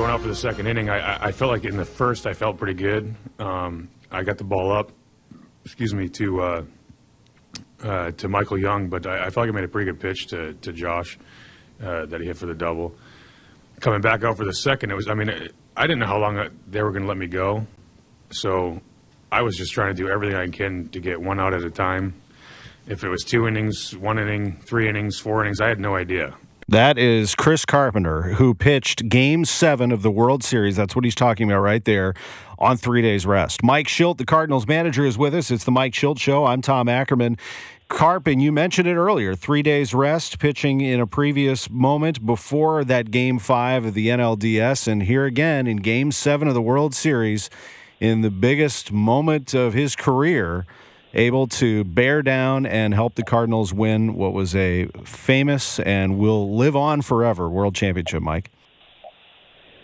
Going out for the second inning, I, I felt like in the first I felt pretty good. Um, I got the ball up, excuse me, to uh, uh, to Michael Young, but I, I, felt like I made a pretty good pitch to to Josh uh, that he hit for the double. Coming back out for the second, it was I mean I didn't know how long they were going to let me go, so I was just trying to do everything I can to get one out at a time. If it was two innings, one inning, three innings, four innings, I had no idea. That is Chris Carpenter, who pitched game seven of the World Series. That's what he's talking about right there on three days rest. Mike Shildt, the Cardinals manager, is with us. It's the Mike Shildt Show. I'm Tom Ackerman. Carp, you mentioned it earlier, three days rest, pitching in a previous moment before that game five of the NLDS. And here again in game seven of the World Series, in the biggest moment of his career, able to bear down and help the Cardinals win what was a famous and will live on forever World Championship, Mike.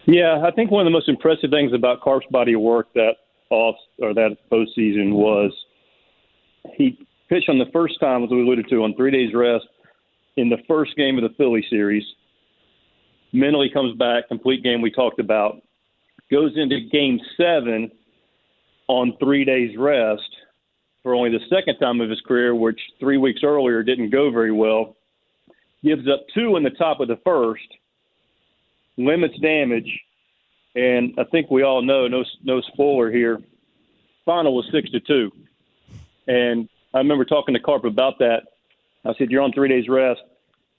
Yeah, I think one of the most impressive things about Carp's body of work that off or that postseason was he pitched on the first time, as we alluded to, on three days rest in the first game of the Philly series. Mentally comes back, complete game we talked about, goes into game seven on three days rest for only the second time of his career, which three weeks earlier didn't go very well. Gives up two in the top of the first, limits damage, and I think we all know no no spoiler here. Final was six to two, and I remember talking to Carp about that. I said, "You're on three days rest.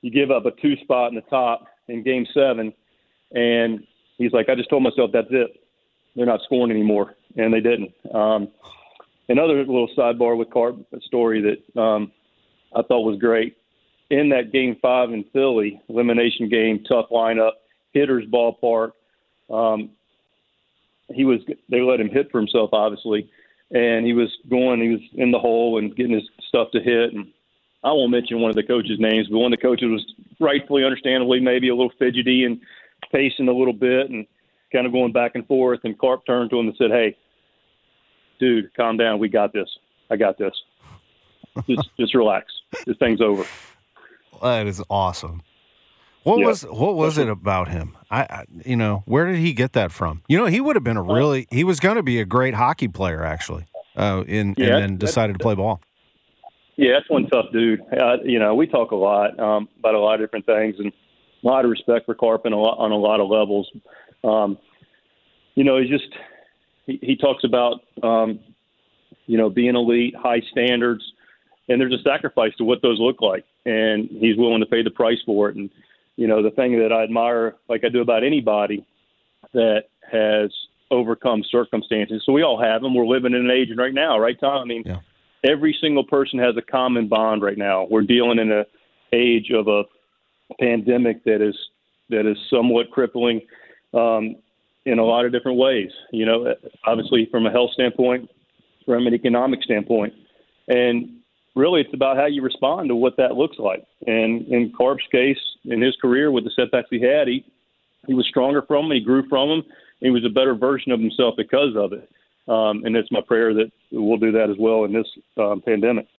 You give up a two spot in the top in Game Seven, and he's like, I just told myself that's it. They're not scoring anymore, and they didn't." Um, another little sidebar with Carp a story that um, I thought was great. In that game five in Philly, elimination game, tough lineup, hitters ballpark. Um, he was they let him hit for himself, obviously, and he was going. He was in the hole and getting his stuff to hit. And I won't mention one of the coaches' names, but one of the coaches was rightfully, understandably, maybe a little fidgety and pacing a little bit and kind of going back and forth. And Carp turned to him and said, "Hey, dude, calm down. We got this. I got this. Just just relax. This thing's over. That is awesome. What was what was it about him? I, I, you know where did he get that from? You know he would have been a really he was going to be a great hockey player actually, uh, in yeah, and then decided to play ball. Yeah, that's one tough dude. Uh, you know we talk a lot um, about a lot of different things and a lot of respect for Carpin a lot, on a lot of levels. Um, you know he's just he, he talks about um, you know being elite, high standards, and there's a sacrifice to what those look like, and he's willing to pay the price for it. And you know the thing that I admire, like I do about anybody that has overcome circumstances. So we all have them. We're living in an age right now, right, Tom? I mean, yeah. every single person has a common bond right now. We're dealing in a age of a pandemic that is that is somewhat crippling. Um, in a lot of different ways. You know, obviously from a health standpoint, from an economic standpoint, and really it's about how you respond to what that looks like. And in Carp's case, in his career with the setbacks he had, he he was stronger from them. He grew from them. He was a better version of himself because of it. Um, and it's my prayer that we'll do that as well in this um, pandemic.